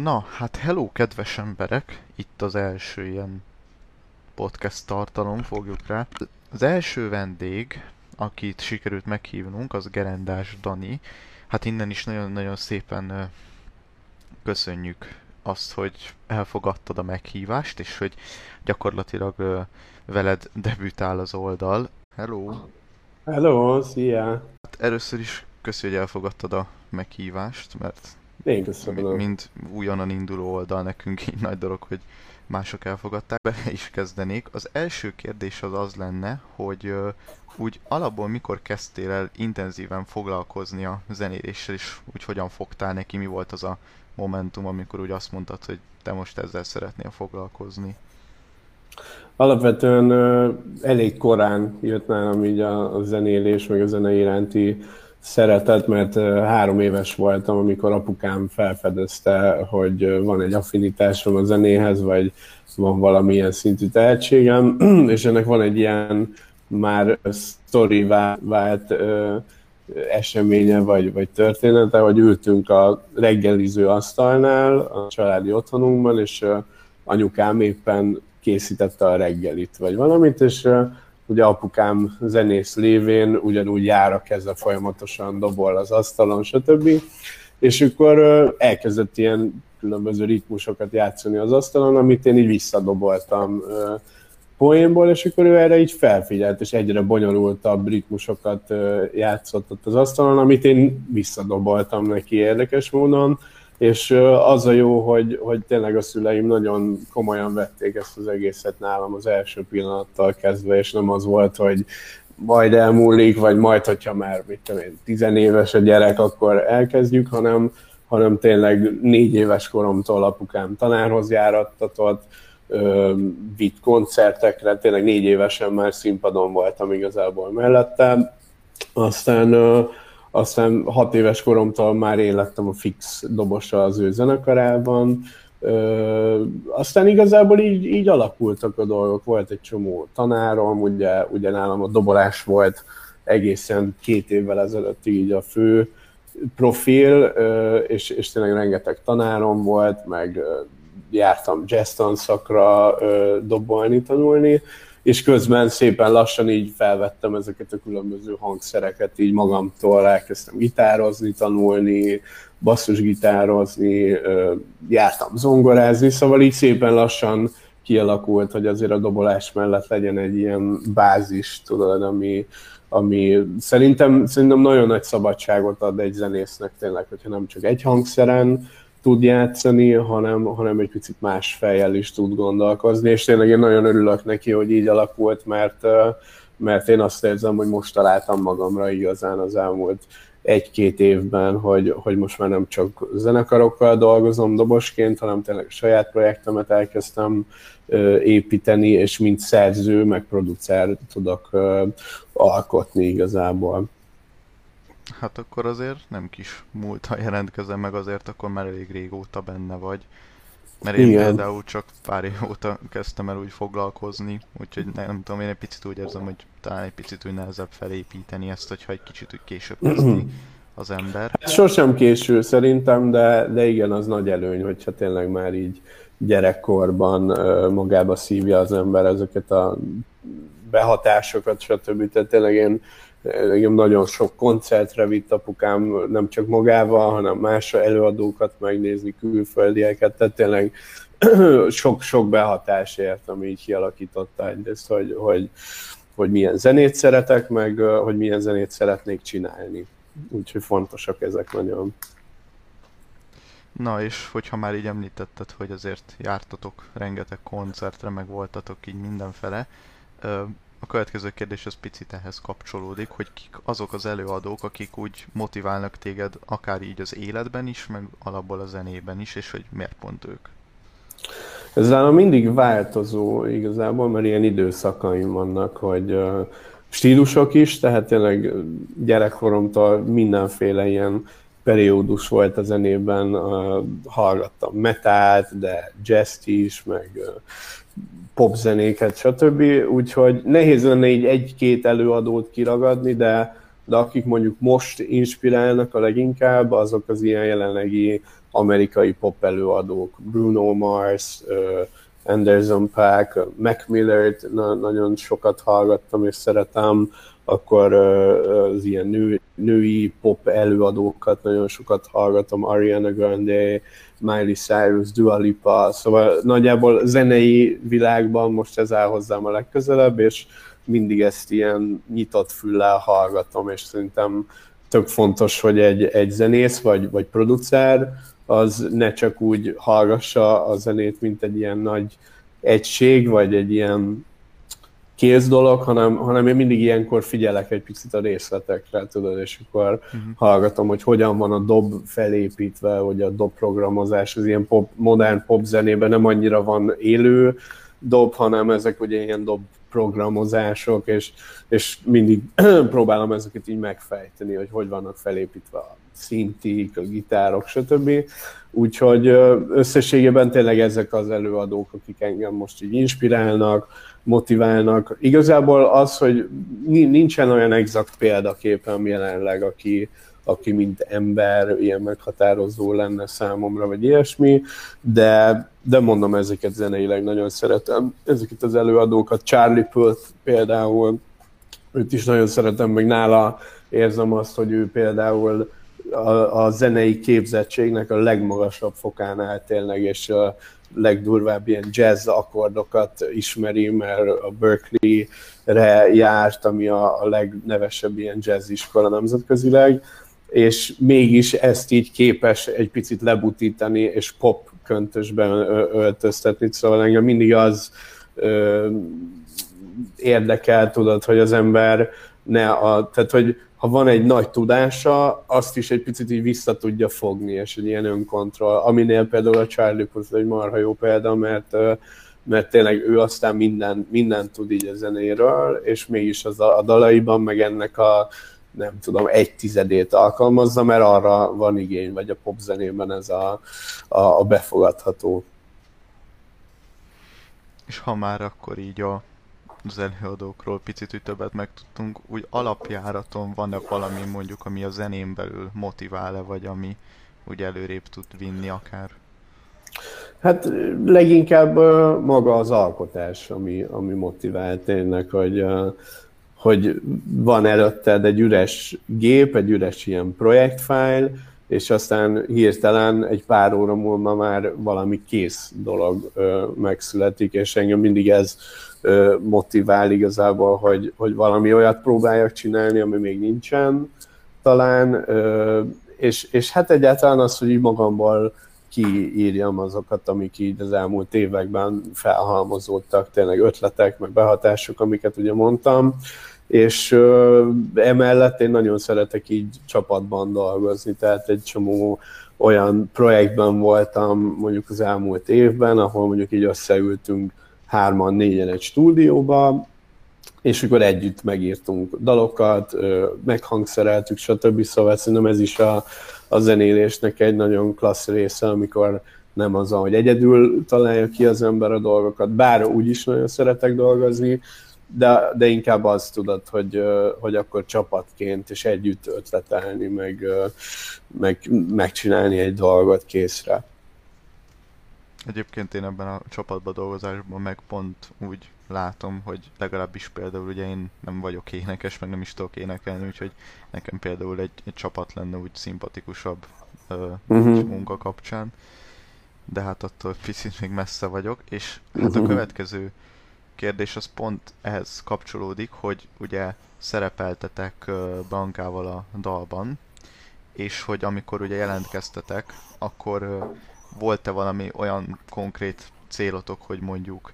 Na, hát hello, kedves emberek! Itt az első ilyen podcast tartalom, fogjuk rá. Az első vendég, akit sikerült meghívnunk, az Gerendás Dani. Hát innen is nagyon-nagyon szépen köszönjük azt, hogy elfogadtad a meghívást, és hogy gyakorlatilag veled debütál az oldal. Hello! Hello, szia! Hát először is köszi, hogy elfogadtad a meghívást, mert én köszönöm. Mind újonnan induló oldal nekünk így nagy dolog, hogy mások elfogadták. Be is kezdenék. Az első kérdés az az lenne, hogy uh, úgy alapból mikor kezdtél el intenzíven foglalkozni a zenéléssel, és úgy hogyan fogtál neki, mi volt az a momentum, amikor úgy azt mondtad, hogy te most ezzel szeretnél foglalkozni? Alapvetően uh, elég korán jött nálam így a, a zenélés, meg a zene iránti szeretet, mert három éves voltam, amikor apukám felfedezte, hogy van egy affinitásom a zenéhez, vagy van valamilyen szintű tehetségem, és ennek van egy ilyen már sztori vált eseménye, vagy, vagy története, hogy ültünk a reggeliző asztalnál a családi otthonunkban, és anyukám éppen készítette a reggelit, vagy valamit, és ugye apukám zenész lévén ugyanúgy jár a keze folyamatosan, dobol az asztalon, stb. És akkor elkezdett ilyen különböző ritmusokat játszani az asztalon, amit én így visszadoboltam poénból, és akkor ő erre így felfigyelt, és egyre bonyolultabb ritmusokat játszott ott az asztalon, amit én visszadoboltam neki érdekes módon, és az a jó, hogy, hogy tényleg a szüleim nagyon komolyan vették ezt az egészet nálam az első pillanattal kezdve, és nem az volt, hogy majd elmúlik, vagy majd, hogyha már, mit tudom én, tizenéves a gyerek, akkor elkezdjük, hanem, hanem tényleg négy éves koromtól apukám tanárhoz járattatott, vitt koncertekre, tényleg négy évesen már színpadon voltam igazából mellette. Aztán aztán hat éves koromtól már én lettem a fix dobosa az ő zenekarában, Ö, aztán igazából így, így alakultak a dolgok, volt egy csomó tanárom, ugye, ugye nálam a dobolás volt egészen két évvel ezelőtt így a fő profil, ö, és, és tényleg rengeteg tanárom volt, meg jártam jazz tanszakra dobolni, tanulni, és közben szépen lassan így felvettem ezeket a különböző hangszereket, így magamtól elkezdtem gitározni, tanulni, basszusgitározni, jártam zongorázni, szóval így szépen lassan kialakult, hogy azért a dobolás mellett legyen egy ilyen bázis, tudod, ami, ami szerintem, szerintem nagyon nagy szabadságot ad egy zenésznek tényleg, hogyha nem csak egy hangszeren, tud játszani, hanem, hanem egy picit más fejjel is tud gondolkozni, és tényleg én nagyon örülök neki, hogy így alakult, mert, mert én azt érzem, hogy most találtam magamra igazán az elmúlt egy-két évben, hogy, hogy most már nem csak zenekarokkal dolgozom dobosként, hanem tényleg saját projektemet elkezdtem építeni, és mint szerző, meg producer tudok alkotni igazából. Hát akkor azért nem kis múltan jelentkezem meg, azért akkor már elég régóta benne vagy. Mert én Igen. például csak pár év óta kezdtem el úgy foglalkozni, úgyhogy nem, nem tudom, én egy picit úgy érzem, hogy talán egy picit úgy nehezebb felépíteni ezt, hogyha egy kicsit úgy később kezdi az ember. Hát sosem késő szerintem, de, de igen, az nagy előny, hogyha tényleg már így gyerekkorban magába szívja az ember ezeket a behatásokat, stb. Tehát tényleg én Engem nagyon sok koncertre vitt apukám, nem csak magával, hanem más előadókat megnézni, külföldieket, tehát tényleg sok-sok behatás ért, ami így kialakította egyrészt, hogy, hogy, hogy milyen zenét szeretek, meg hogy milyen zenét szeretnék csinálni. Úgyhogy fontosak ezek nagyon. Na és hogyha már így említetted, hogy azért jártatok rengeteg koncertre, meg voltatok így mindenfele, a következő kérdés az picit ehhez kapcsolódik, hogy kik azok az előadók, akik úgy motiválnak téged akár így az életben is, meg alapból a zenében is, és hogy miért pont ők? Ez nálam mindig változó igazából, mert ilyen időszakaim vannak, hogy stílusok is, tehát tényleg gyerekkoromtól mindenféle ilyen periódus volt a zenében, uh, hallgattam metált, de jazz is, meg popzenéket, stb. Úgyhogy nehéz lenne így egy-két előadót kiragadni, de, de akik mondjuk most inspirálnak a leginkább, azok az ilyen jelenlegi amerikai pop előadók, Bruno Mars, Anderson Paak, Mac Miller-t na- nagyon sokat hallgattam és szeretem, akkor az ilyen nő, női pop előadókat nagyon sokat hallgatom, Ariana Grande, Miley Cyrus, Dua Lipa, szóval nagyjából zenei világban most ez áll hozzám a legközelebb, és mindig ezt ilyen nyitott füllel hallgatom, és szerintem tök fontos, hogy egy, egy zenész vagy, vagy producer az ne csak úgy hallgassa a zenét, mint egy ilyen nagy egység, vagy egy ilyen kész dolog, hanem, hanem én mindig ilyenkor figyelek egy picit a részletekre, tudod, és akkor uh-huh. hallgatom, hogy hogyan van a dob felépítve, hogy a dob programozás, az ilyen pop, modern pop zenében nem annyira van élő dob, hanem ezek ugye ilyen dob programozások, és, és mindig próbálom ezeket így megfejteni, hogy hogy vannak felépítve a szintik, a gitárok, stb. Úgyhogy összességében tényleg ezek az előadók, akik engem most így inspirálnak, motiválnak. Igazából az, hogy nincsen olyan exakt példaképem jelenleg, aki, aki mint ember ilyen meghatározó lenne számomra, vagy ilyesmi, de, de mondom, ezeket zeneileg nagyon szeretem. Ezeket az előadókat, Charlie Puth például, őt is nagyon szeretem, meg nála érzem azt, hogy ő például a, a zenei képzettségnek a legmagasabb fokán áll tényleg, és a legdurvább ilyen jazz akkordokat ismeri, mert a Berkeley-re járt, ami a, a legnevesebb ilyen jazz iskola nemzetközileg, és mégis ezt így képes egy picit lebutítani, és pop köntösben öltöztetni, szóval engem mindig az ö, érdekel, tudod, hogy az ember ne a, tehát hogy ha van egy nagy tudása, azt is egy picit így vissza tudja fogni, és egy ilyen önkontroll, aminél például a Charlie Puth egy marha jó példa, mert, mert tényleg ő aztán minden, minden tud így a zenéről, és mégis az a, a dalaiban meg ennek a nem tudom, egy tizedét alkalmazza, mert arra van igény, vagy a popzenében ez a, a, a befogadható. És ha már akkor így a az előadókról picit úgy többet megtudtunk, úgy alapjáraton van-e valami mondjuk, ami a zenén belül motivál-e, vagy ami úgy előrébb tud vinni akár? Hát leginkább maga az alkotás, ami, ami motivál tényleg, hogy, hogy van előtted egy üres gép, egy üres ilyen projektfájl, és aztán hirtelen egy pár óra múlva már valami kész dolog ö, megszületik, és engem mindig ez ö, motivál igazából, hogy, hogy valami olyat próbáljak csinálni, ami még nincsen talán, ö, és, és hát egyáltalán az, hogy így magamból kiírjam azokat, amik így az elmúlt években felhalmozódtak, tényleg ötletek, meg behatások, amiket ugye mondtam, és emellett én nagyon szeretek így csapatban dolgozni, tehát egy csomó olyan projektben voltam mondjuk az elmúlt évben, ahol mondjuk így összeültünk hárman, négyen egy stúdióba, és akkor együtt megírtunk dalokat, meghangszereltük, stb. Szóval szerintem ez is a, a zenélésnek egy nagyon klassz része, amikor nem az, hogy egyedül találja ki az ember a dolgokat, bár úgy is nagyon szeretek dolgozni, de, de inkább azt tudod, hogy, hogy akkor csapatként és együtt ötletelni, meg, meg megcsinálni egy dolgot készre. Egyébként én ebben a csapatban dolgozásban meg pont úgy látom, hogy legalábbis például ugye én nem vagyok énekes, meg nem is tudok énekelni, úgyhogy nekem például egy, egy csapat lenne úgy szimpatikusabb uh, uh-huh. munka kapcsán. De hát attól picit még messze vagyok, és hát a uh-huh. következő kérdés az pont ehhez kapcsolódik, hogy ugye szerepeltetek Blankával a dalban, és hogy amikor ugye jelentkeztetek, akkor volt-e valami olyan konkrét célotok, hogy mondjuk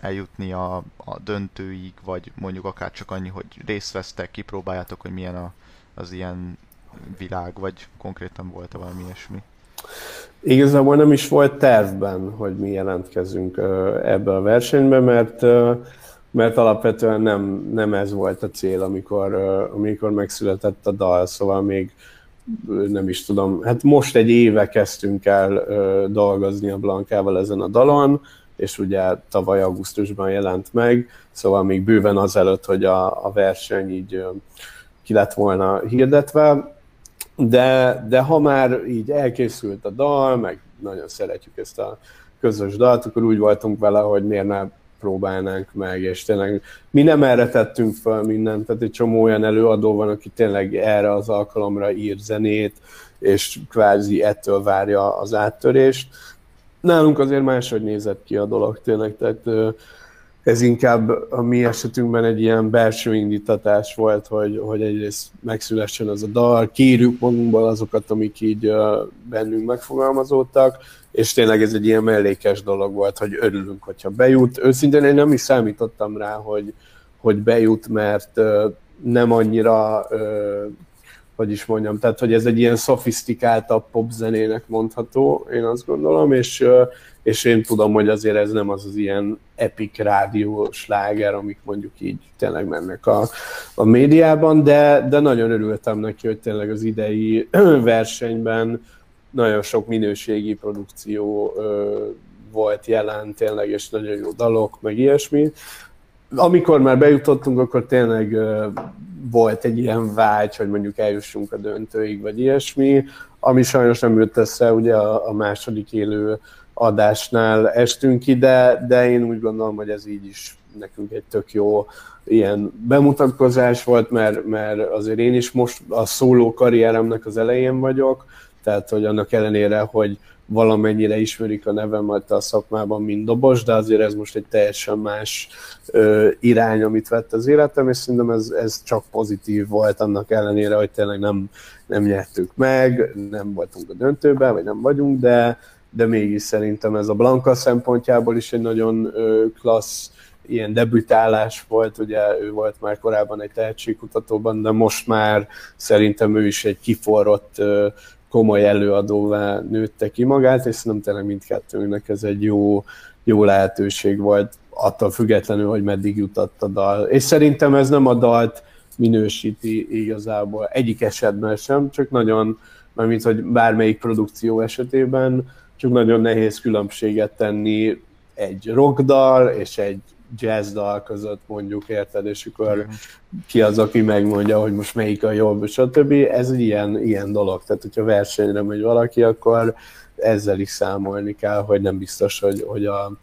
eljutni a, a döntőig, vagy mondjuk akár csak annyi, hogy részt vesztek, kipróbáljátok, hogy milyen a, az ilyen világ, vagy konkrétan volt-e valami ilyesmi? Igazából nem is volt tervben, hogy mi jelentkezünk ebbe a versenybe, mert, mert alapvetően nem, nem ez volt a cél, amikor, amikor megszületett a dal, szóval még nem is tudom, hát most egy éve kezdtünk el dolgozni a Blankával ezen a dalon, és ugye tavaly augusztusban jelent meg, szóval még bőven azelőtt, hogy a, a verseny így ki lett volna hirdetve, de, de ha már így elkészült a dal, meg nagyon szeretjük ezt a közös dalt, akkor úgy voltunk vele, hogy miért ne próbálnánk meg, és tényleg mi nem erre tettünk fel mindent, tehát egy csomó olyan előadó van, aki tényleg erre az alkalomra ír zenét, és kvázi ettől várja az áttörést. Nálunk azért máshogy nézett ki a dolog tényleg, tehát ez inkább a mi esetünkben egy ilyen belső indítatás volt, hogy, hogy egyrészt megszülessen az a dal, kérjük magunkból azokat, amik így bennünk megfogalmazódtak, és tényleg ez egy ilyen mellékes dolog volt, hogy örülünk, hogyha bejut. Őszintén én nem is számítottam rá, hogy, hogy bejut, mert nem annyira, hogy is mondjam, tehát hogy ez egy ilyen szofisztikáltabb popzenének mondható, én azt gondolom, és, és én tudom, hogy azért ez nem az az ilyen epic rádió sláger, amik mondjuk így tényleg mennek a, a médiában, de, de nagyon örültem neki, hogy tényleg az idei versenyben nagyon sok minőségi produkció ö, volt jelen tényleg, és nagyon jó dalok, meg ilyesmi. Amikor már bejutottunk, akkor tényleg ö, volt egy ilyen vágy, hogy mondjuk eljussunk a döntőig, vagy ilyesmi, ami sajnos nem jött össze, ugye a, a második élő adásnál estünk ki, de, de én úgy gondolom, hogy ez így is nekünk egy tök jó ilyen bemutatkozás volt, mert, mert azért én is most a szóló karrieremnek az elején vagyok, tehát hogy annak ellenére, hogy valamennyire ismerik a nevemet a szakmában, mint dobos, de azért ez most egy teljesen más ö, irány, amit vett az életem, és szerintem ez, ez csak pozitív volt annak ellenére, hogy tényleg nem, nem nyertük meg, nem voltunk a döntőben, vagy nem vagyunk, de, de mégis szerintem ez a Blanka szempontjából is egy nagyon klassz ilyen debütálás volt, ugye ő volt már korábban egy tehetségkutatóban, de most már szerintem ő is egy kiforrott komoly előadóvá nőtte ki magát, és szerintem tényleg mindkettőnknek ez egy jó, jó lehetőség volt, attól függetlenül, hogy meddig jutott a dal. És szerintem ez nem a dalt minősíti igazából egyik esetben sem, csak nagyon, mint hogy bármelyik produkció esetében, csak nagyon nehéz különbséget tenni egy rockdal és egy jazz dal között mondjuk, érted, és akkor ki az, aki megmondja, hogy most melyik a jobb, stb. Ez egy ilyen, ilyen dolog, tehát hogyha versenyre megy valaki, akkor ezzel is számolni kell, hogy nem biztos, hogy, hogy a,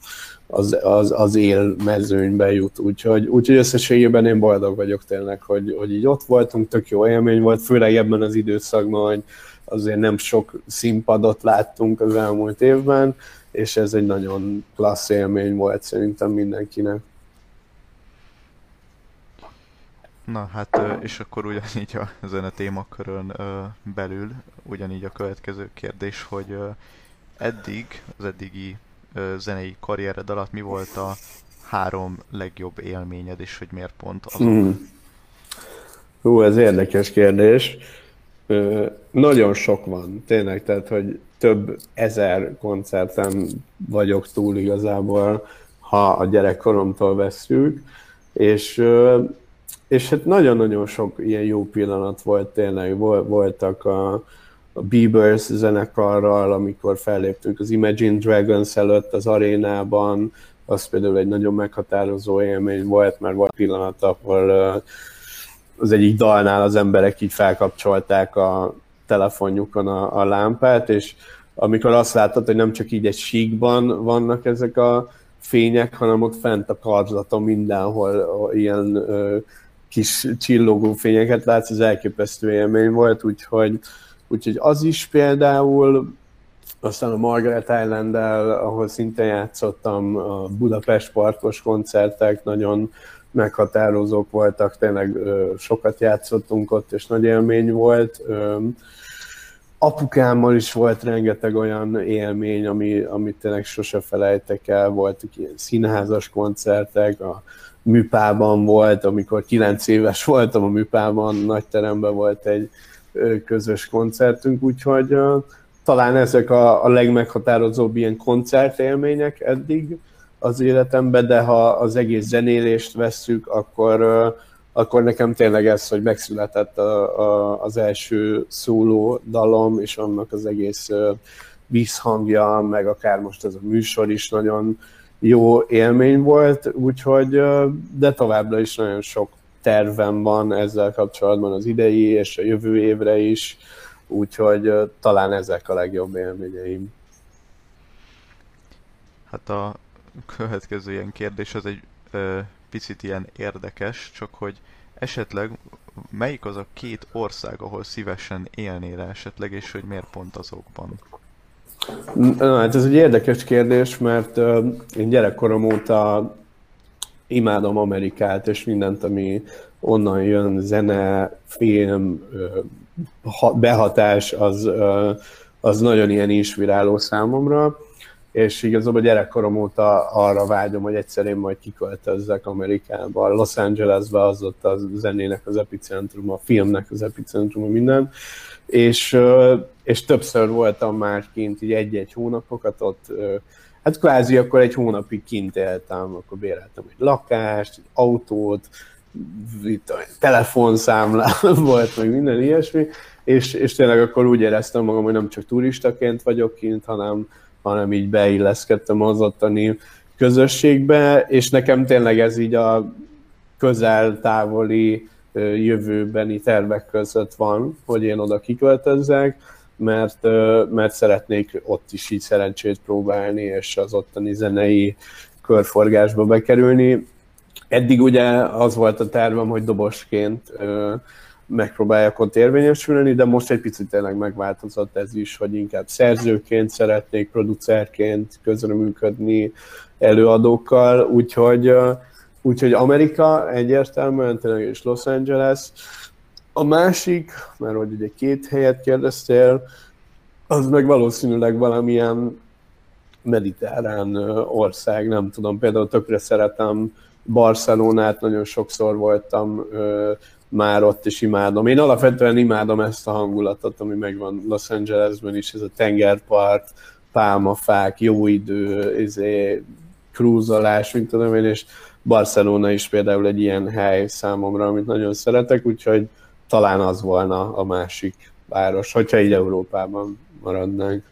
az, az, az él mezőnybe jut. Úgyhogy, úgyhogy összességében én boldog vagyok tényleg, hogy, hogy így ott voltunk, tök jó élmény volt, főleg ebben az időszakban, hogy azért nem sok színpadot láttunk az elmúlt évben, és ez egy nagyon klassz élmény volt szerintem mindenkinek. Na hát, és akkor ugyanígy a ezen a témakörön belül, ugyanígy a következő kérdés, hogy eddig, az eddigi zenei karriered alatt mi volt a három legjobb élményed, és hogy miért pont azok? Hmm. Hú, ez érdekes kérdés. Nagyon sok van, tényleg, tehát, hogy több ezer koncerten vagyok túl igazából, ha a gyerekkoromtól veszük, és, és hát nagyon-nagyon sok ilyen jó pillanat volt tényleg, voltak a, a Beavers zenekarral, amikor felléptünk az Imagine Dragons előtt az arénában, az például egy nagyon meghatározó élmény volt, mert volt pillanat, ahol az egyik dalnál az emberek így felkapcsolták a telefonjukon a, a lámpát, és amikor azt látod, hogy nem csak így egy síkban vannak ezek a fények, hanem ott fent a karzaton mindenhol ilyen ö, kis csillogó fényeket látsz, ez elképesztő élmény volt, úgyhogy, úgyhogy az is például, aztán a Margaret island ahol szintén játszottam, a Budapest parkos koncertek nagyon meghatározók voltak, tényleg sokat játszottunk ott, és nagy élmény volt. Apukámmal is volt rengeteg olyan élmény, ami, amit tényleg sose felejtek el, voltak ilyen színházas koncertek, a műpában volt, amikor kilenc éves voltam a műpában, nagy teremben volt egy közös koncertünk, úgyhogy talán ezek a, a legmeghatározóbb ilyen koncertélmények eddig az életemben, de ha az egész zenélést vesszük, akkor akkor nekem tényleg ez, hogy megszületett a, a, az első szóló dalom, és annak az egész vízhangja, meg akár most ez a műsor is nagyon jó élmény volt, úgyhogy, de továbbra is nagyon sok tervem van ezzel kapcsolatban az idei és a jövő évre is. úgyhogy talán ezek a legjobb élményeim. Hát a következő ilyen kérdés az egy ö, picit ilyen érdekes, csak hogy esetleg melyik az a két ország, ahol szívesen élnél esetleg, és hogy miért pont azokban? Na, hát ez egy érdekes kérdés, mert uh, én gyerekkorom óta imádom Amerikát, és mindent, ami onnan jön, zene, film, uh, behatás, az, uh, az nagyon ilyen inspiráló számomra és igazából gyerekkorom óta arra vágyom, hogy egyszer én majd kiköltözzek Amerikába, Los Angelesbe, az ott a zenének az epicentrum, a filmnek az epicentrum, minden, és, és többször voltam már kint, így egy-egy hónapokat ott, hát kvázi akkor egy hónapig kint éltem, akkor béreltem egy lakást, egy autót, itt a telefonszámlám volt, meg minden ilyesmi, és, és tényleg akkor úgy éreztem magam, hogy nem csak turistaként vagyok kint, hanem, hanem így beilleszkedtem az ottani közösségbe, és nekem tényleg ez így a közel-távoli jövőbeni tervek között van, hogy én oda kiköltözzek, mert, mert szeretnék ott is így szerencsét próbálni, és az ottani zenei körforgásba bekerülni. Eddig ugye az volt a tervem, hogy dobosként megpróbáljak ott érvényesülni, de most egy picit tényleg megváltozott ez is, hogy inkább szerzőként szeretnék, producerként közreműködni előadókkal, úgyhogy, úgyhogy Amerika egyértelműen tényleg és Los Angeles. A másik, mert hogy ugye két helyet kérdeztél, az meg valószínűleg valamilyen mediterrán ország, nem tudom, például tökre szeretem Barcelonát, nagyon sokszor voltam már ott is imádom. Én alapvetően imádom ezt a hangulatot, ami megvan Los Angelesben is, ez a tengerpart, pálmafák, jó idő, izé, krúzolás, mint tudom én, és Barcelona is például egy ilyen hely számomra, amit nagyon szeretek, úgyhogy talán az volna a másik város, hogyha így Európában maradnánk.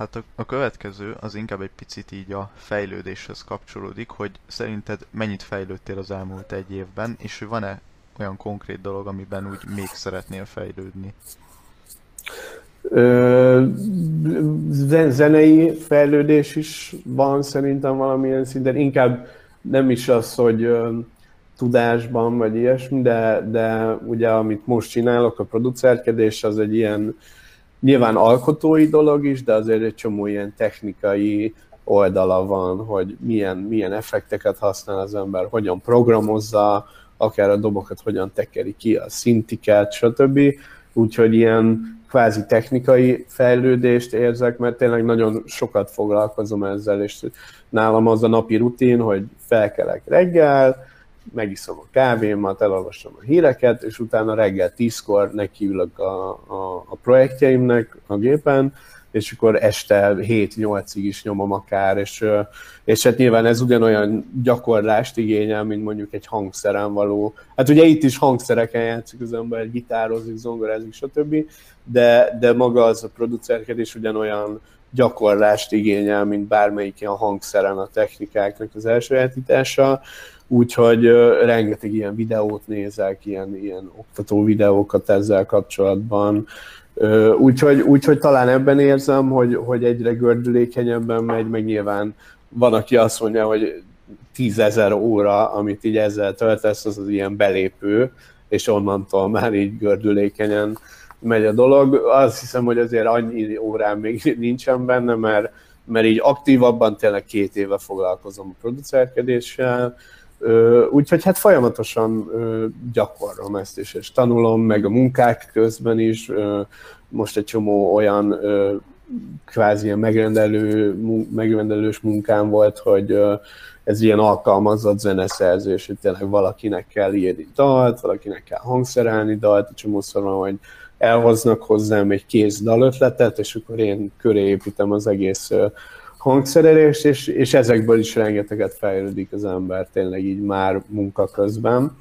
Hát a, a következő az inkább egy picit így a fejlődéshez kapcsolódik, hogy szerinted mennyit fejlődtél az elmúlt egy évben, és hogy van-e olyan konkrét dolog, amiben úgy még szeretnél fejlődni? Ö, zenei fejlődés is van szerintem valamilyen szinten, inkább nem is az, hogy ö, tudásban vagy ilyesmi, de, de ugye amit most csinálok, a producerkedés az egy ilyen nyilván alkotói dolog is, de azért egy csomó ilyen technikai oldala van, hogy milyen, milyen effekteket használ az ember, hogyan programozza, akár a dobokat hogyan tekeri ki, a szintiket, stb. Úgyhogy ilyen kvázi technikai fejlődést érzek, mert tényleg nagyon sokat foglalkozom ezzel, és nálam az a napi rutin, hogy felkelek reggel, megiszom a kávémat, elolvasom a híreket, és utána reggel tízkor nekiülök a, a, a projektjeimnek a gépen, és akkor este 7-8-ig is nyomom akár, és, és hát nyilván ez ugyanolyan gyakorlást igényel, mint mondjuk egy hangszeren való. Hát ugye itt is hangszereken játszik az ember, gitározik, zongorázik, stb., de, de maga az a producerkedés ugyanolyan gyakorlást igényel, mint bármelyik ilyen hangszeren a technikáknak az elsajátítása, úgyhogy rengeteg ilyen videót nézek, ilyen, ilyen oktató videókat ezzel kapcsolatban, úgyhogy, úgyhogy talán ebben érzem, hogy, hogy egyre gördülékenyebben megy, meg nyilván van, aki azt mondja, hogy tízezer óra, amit így ezzel töltesz, az az ilyen belépő, és onnantól már így gördülékenyen megy a dolog. Azt hiszem, hogy azért annyi órán még nincsen benne, mert, mert így aktívabban tényleg két éve foglalkozom a producerkedéssel, Úgyhogy hát folyamatosan gyakorlom ezt is, és tanulom, meg a munkák közben is. Most egy csomó olyan kvázi ilyen megrendelő, megrendelős munkám volt, hogy ez ilyen alkalmazott zeneszerzés, hogy tényleg valakinek kell írni dalt, valakinek kell hangszerelni dalt, egy csomószor van, hogy elhoznak hozzám egy kész dalötletet, és akkor én köré építem az egész hangszerelést, és, és ezekből is rengeteget fejlődik az ember tényleg így már munka közben.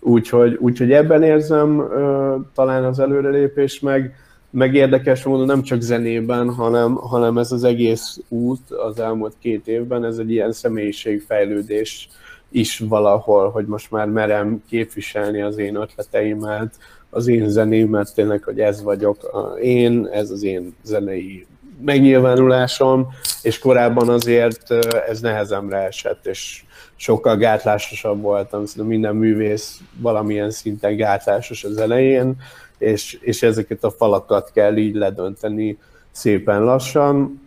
Úgyhogy, úgyhogy ebben érzem ö, talán az előrelépés, meg, meg érdekes módon nem csak zenében, hanem, hanem ez az egész út az elmúlt két évben, ez egy ilyen személyiségfejlődés is valahol, hogy most már merem képviselni az én ötleteimet, az én zeném, mert tényleg, hogy ez vagyok én, ez az én zenei megnyilvánulásom, és korábban azért ez nehezemre esett, és sokkal gátlásosabb voltam, szerintem minden művész valamilyen szinten gátlásos az elején, és, és ezeket a falakat kell így ledönteni szépen lassan,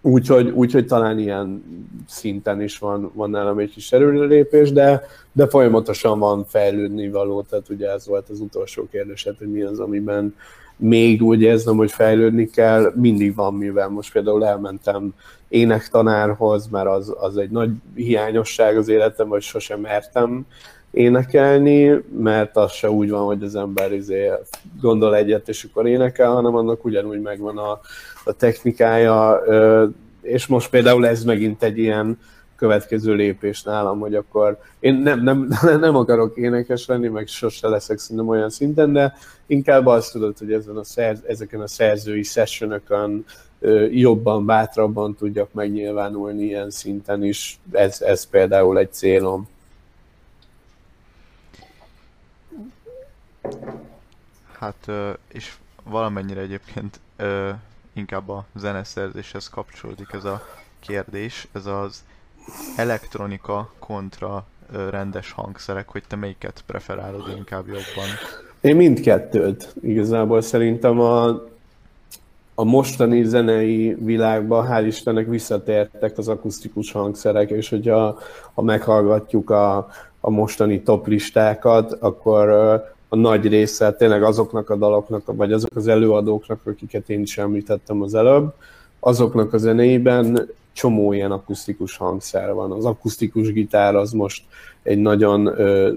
úgyhogy, úgyhogy talán ilyen szinten is van, van nálam egy kis erőrelépés, de, de folyamatosan van fejlődni való, tehát ugye ez volt az utolsó kérdésed, hogy mi az, amiben még úgy érzem, hogy fejlődni kell, mindig van mivel. Most például elmentem énektanárhoz, mert az, az egy nagy hiányosság az életem, hogy sosem mertem énekelni, mert az se úgy van, hogy az ember izé gondol egyet, és akkor énekel, hanem annak ugyanúgy megvan a, a technikája, és most például ez megint egy ilyen következő lépés nálam, hogy akkor én nem, nem, nem akarok énekes lenni, meg sose leszek szerintem olyan szinten, de inkább azt tudod, hogy ezen a szerz, ezeken a szerzői sessionökön jobban, bátrabban tudjak megnyilvánulni ilyen szinten is. Ez, ez például egy célom. Hát, és valamennyire egyébként inkább a zeneszerzéshez kapcsolódik ez a kérdés, ez az elektronika kontra rendes hangszerek, hogy te melyiket preferálod inkább jobban? Én mindkettőt. Igazából szerintem a, a mostani zenei világban hál' Istennek visszatértek az akusztikus hangszerek, és hogyha ha meghallgatjuk a, a mostani top listákat, akkor a nagy része tényleg azoknak a daloknak, vagy azok az előadóknak, akiket én is említettem az előbb, azoknak a zenéiben csomó ilyen akusztikus hangszer van. Az akusztikus gitár az most egy nagyon ö,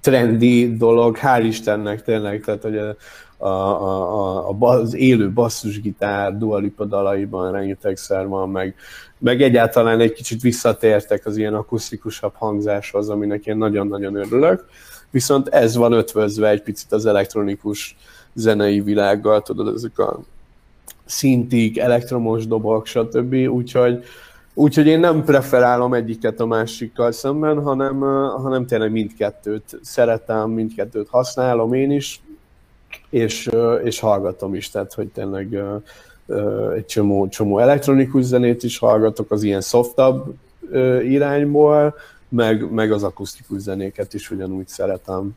trendi dolog, hál' Istennek tényleg, tehát hogy a, a, a, a, az élő basszusgitár dualipa dalaiban rengetegszer van, meg, meg egyáltalán egy kicsit visszatértek az ilyen akusztikusabb hangzáshoz, aminek én nagyon-nagyon örülök. Viszont ez van ötvözve egy picit az elektronikus zenei világgal, tudod, ezek a szintik, elektromos dobok, stb. Úgyhogy, úgyhogy én nem preferálom egyiket a másikkal szemben, hanem, hanem tényleg mindkettőt szeretem, mindkettőt használom én is, és, és hallgatom is, tehát hogy tényleg egy csomó, csomó elektronikus zenét is hallgatok az ilyen softabb irányból, meg, meg az akusztikus zenéket is ugyanúgy szeretem.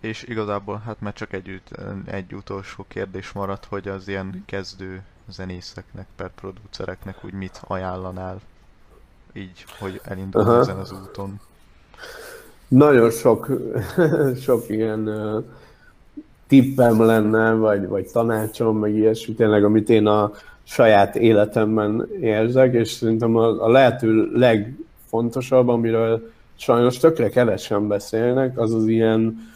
És igazából hát már csak egy, egy utolsó kérdés maradt, hogy az ilyen kezdő zenészeknek, per producereknek úgy mit ajánlanál? Így, hogy elindul ezen az úton? Nagyon sok, sok ilyen uh, tippem lenne, vagy, vagy tanácsom, meg ilyesmi, tényleg, amit én a saját életemben érzek, és szerintem a, a lehető legfontosabb, amiről sajnos tökre kevesen beszélnek, az az ilyen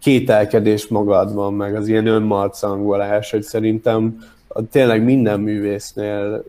kételkedés magadban, meg az ilyen önmarcangolás, hogy szerintem tényleg minden művésznél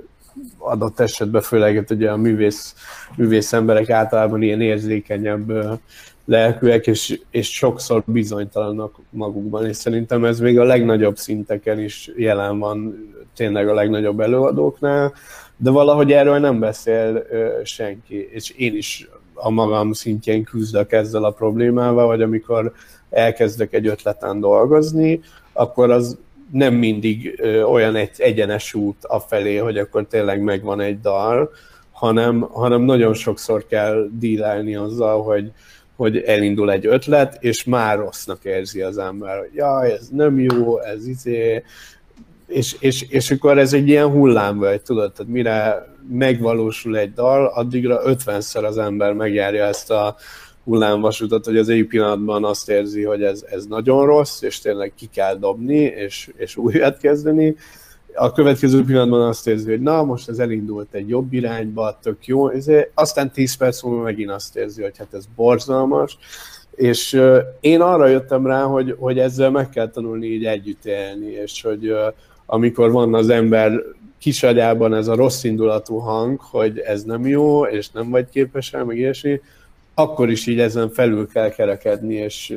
adott esetben, főleg hogy ugye a művész, művész emberek általában ilyen érzékenyebb lelkűek, és, és sokszor bizonytalanok magukban, és szerintem ez még a legnagyobb szinteken is jelen van tényleg a legnagyobb előadóknál, de valahogy erről nem beszél senki, és én is a magam szintjén küzdök ezzel a problémával, vagy amikor elkezdek egy ötleten dolgozni, akkor az nem mindig olyan egy egyenes út afelé, hogy akkor tényleg megvan egy dal, hanem, hanem nagyon sokszor kell dílelni azzal, hogy, hogy elindul egy ötlet, és már rossznak érzi az ember, hogy jaj, ez nem jó, ez izé, és, és, és akkor ez egy ilyen hullámvölgy, tudod, tehát mire megvalósul egy dal, addigra 50-szer az ember megjárja ezt a hullámvasutat, hogy az egyik pillanatban azt érzi, hogy ez, ez nagyon rossz, és tényleg ki kell dobni, és, és újat kezdeni. A következő pillanatban azt érzi, hogy na, most ez elindult egy jobb irányba, tök jó, ezért, aztán 10 perc múlva megint azt érzi, hogy hát ez borzalmas, és én arra jöttem rá, hogy, hogy ezzel meg kell tanulni így együtt élni, és hogy amikor van az ember kisagyában ez a rossz indulatú hang, hogy ez nem jó, és nem vagy képes el, meg ilyesmi, akkor is így ezen felül kell kerekedni, és,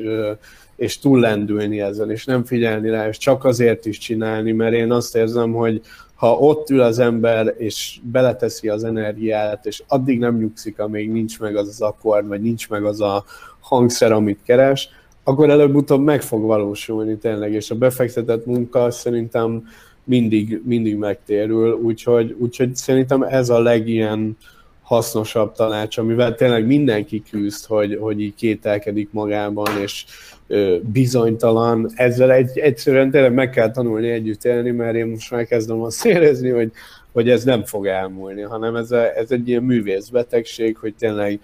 és túllendülni ezen, és nem figyelni rá, és csak azért is csinálni, mert én azt érzem, hogy ha ott ül az ember, és beleteszi az energiát, és addig nem nyugszik, amíg nincs meg az az akkord, vagy nincs meg az a hangszer, amit keres, akkor előbb-utóbb meg fog valósulni tényleg, és a befektetett munka szerintem mindig, mindig megtérül, úgyhogy, úgyhogy szerintem ez a legilyen hasznosabb tanács, amivel tényleg mindenki küzd, hogy, hogy így kételkedik magában, és ö, bizonytalan. Ezzel egy, egyszerűen tényleg meg kell tanulni együtt élni, mert én most már kezdem azt érezni, hogy, hogy ez nem fog elmúlni, hanem ez, a, ez egy ilyen művészbetegség, hogy tényleg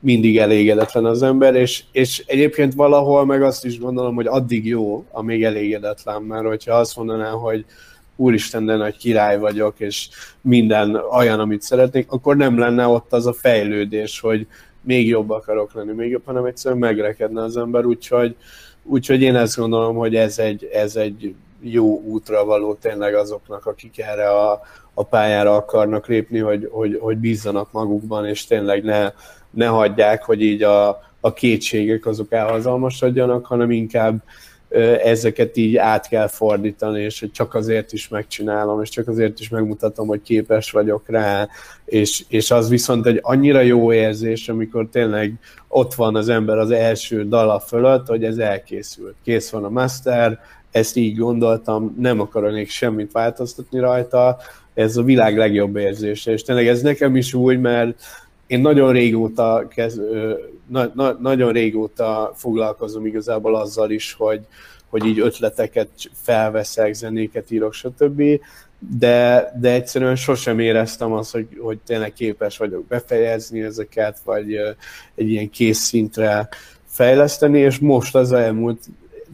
mindig elégedetlen az ember, és, és egyébként valahol meg azt is gondolom, hogy addig jó, amíg elégedetlen, mert hogyha azt mondaná, hogy úristen, de nagy király vagyok, és minden olyan, amit szeretnék, akkor nem lenne ott az a fejlődés, hogy még jobb akarok lenni, még jobb, hanem egyszerűen megrekedne az ember, úgyhogy, úgyhogy én ezt gondolom, hogy ez egy, ez egy jó útra való tényleg azoknak, akik erre a, a pályára akarnak lépni, hogy, hogy, hogy bízzanak magukban, és tényleg ne, ne hagyják, hogy így a, a kétségek azok elhazalmasodjanak, hanem inkább ezeket így át kell fordítani, és hogy csak azért is megcsinálom, és csak azért is megmutatom, hogy képes vagyok rá, és, és az viszont egy annyira jó érzés, amikor tényleg ott van az ember az első dala fölött, hogy ez elkészült. Kész van a master, ezt így gondoltam, nem akarok semmit változtatni rajta, ez a világ legjobb érzése, és tényleg ez nekem is úgy, mert én nagyon régóta, kez, na, na, nagyon régóta foglalkozom igazából azzal is, hogy, hogy így ötleteket felveszek, zenéket írok, stb. De, de egyszerűen sosem éreztem azt, hogy, hogy tényleg képes vagyok befejezni ezeket, vagy egy ilyen kész szintre fejleszteni, és most az elmúlt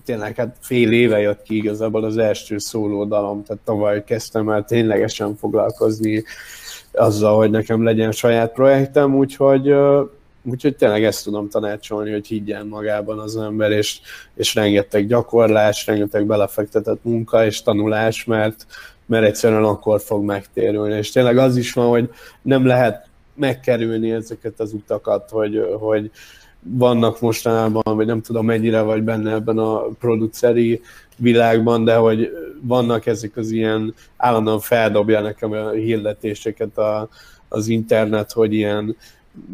tényleg hát fél éve jött ki igazából az első szóló dalom, tehát tavaly kezdtem el ténylegesen foglalkozni azzal, hogy nekem legyen saját projektem, úgyhogy, úgyhogy tényleg ezt tudom tanácsolni, hogy higgyen magában az ember, és, és rengeteg gyakorlás, rengeteg belefektetett munka és tanulás, mert, mert egyszerűen akkor fog megtérülni. És tényleg az is van, hogy nem lehet megkerülni ezeket az utakat, hogy, hogy vannak mostanában, vagy nem tudom mennyire vagy benne ebben a produceri világban, de hogy vannak ezek az ilyen, állandóan feldobja nekem a hirdetéseket a, az internet, hogy ilyen,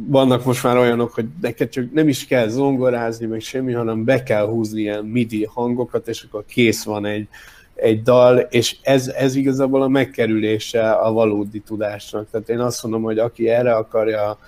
vannak most már olyanok, hogy neked csak nem is kell zongorázni, meg semmi, hanem be kell húzni ilyen midi hangokat, és akkor kész van egy, egy dal, és ez, ez igazából a megkerülése a valódi tudásnak. Tehát én azt mondom, hogy aki erre akarja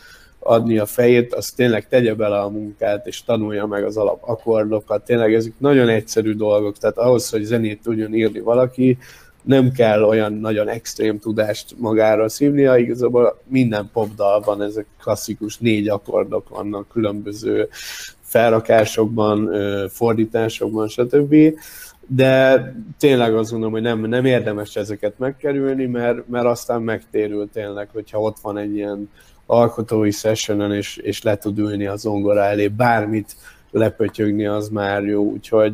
adni a fejét, az tényleg tegye bele a munkát, és tanulja meg az alapakkordokat. Tényleg ezek nagyon egyszerű dolgok, tehát ahhoz, hogy zenét tudjon írni valaki, nem kell olyan nagyon extrém tudást magára szívnia, igazából minden popdalban ezek klasszikus négy akkordok vannak különböző felrakásokban, fordításokban, stb. De tényleg azt mondom, hogy nem, nem érdemes ezeket megkerülni, mert, mert aztán megtérül tényleg, hogyha ott van egy ilyen alkotói sessionen, és, és le tud ülni az zongora elé, bármit lepötyögni, az már jó, úgyhogy,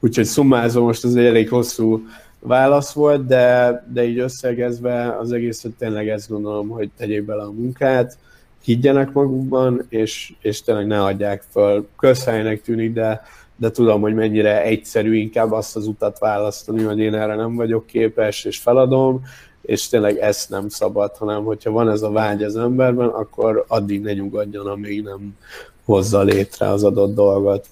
úgyhogy szummázom, most ez egy elég hosszú válasz volt, de, de így összegezve az egészet tényleg ezt gondolom, hogy tegyék bele a munkát, higgyenek magukban, és, és tényleg ne adják föl. Közhelynek tűnik, de, de tudom, hogy mennyire egyszerű inkább azt az utat választani, hogy én erre nem vagyok képes, és feladom, és tényleg ezt nem szabad, hanem hogyha van ez a vágy az emberben, akkor addig ne nyugodjon, amíg nem hozza létre az adott dolgot.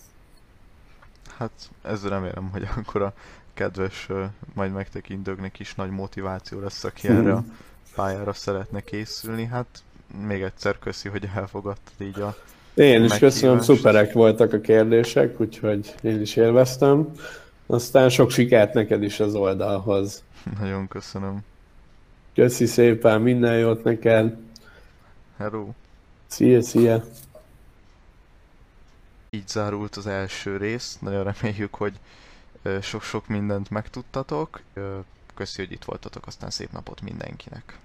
Hát ez remélem, hogy akkor a kedves majd megtekintőknek is nagy motiváció lesz, aki erre a pályára szeretne készülni. Hát még egyszer köszi, hogy elfogadtad így a Én is köszönöm, szuperek voltak a kérdések, úgyhogy én is élveztem. Aztán sok sikert neked is az oldalhoz. Nagyon köszönöm. Köszi szépen, minden jót neked. Hello. Szia, szia. Így zárult az első rész. Nagyon reméljük, hogy sok-sok mindent megtudtatok. Köszi, hogy itt voltatok, aztán szép napot mindenkinek.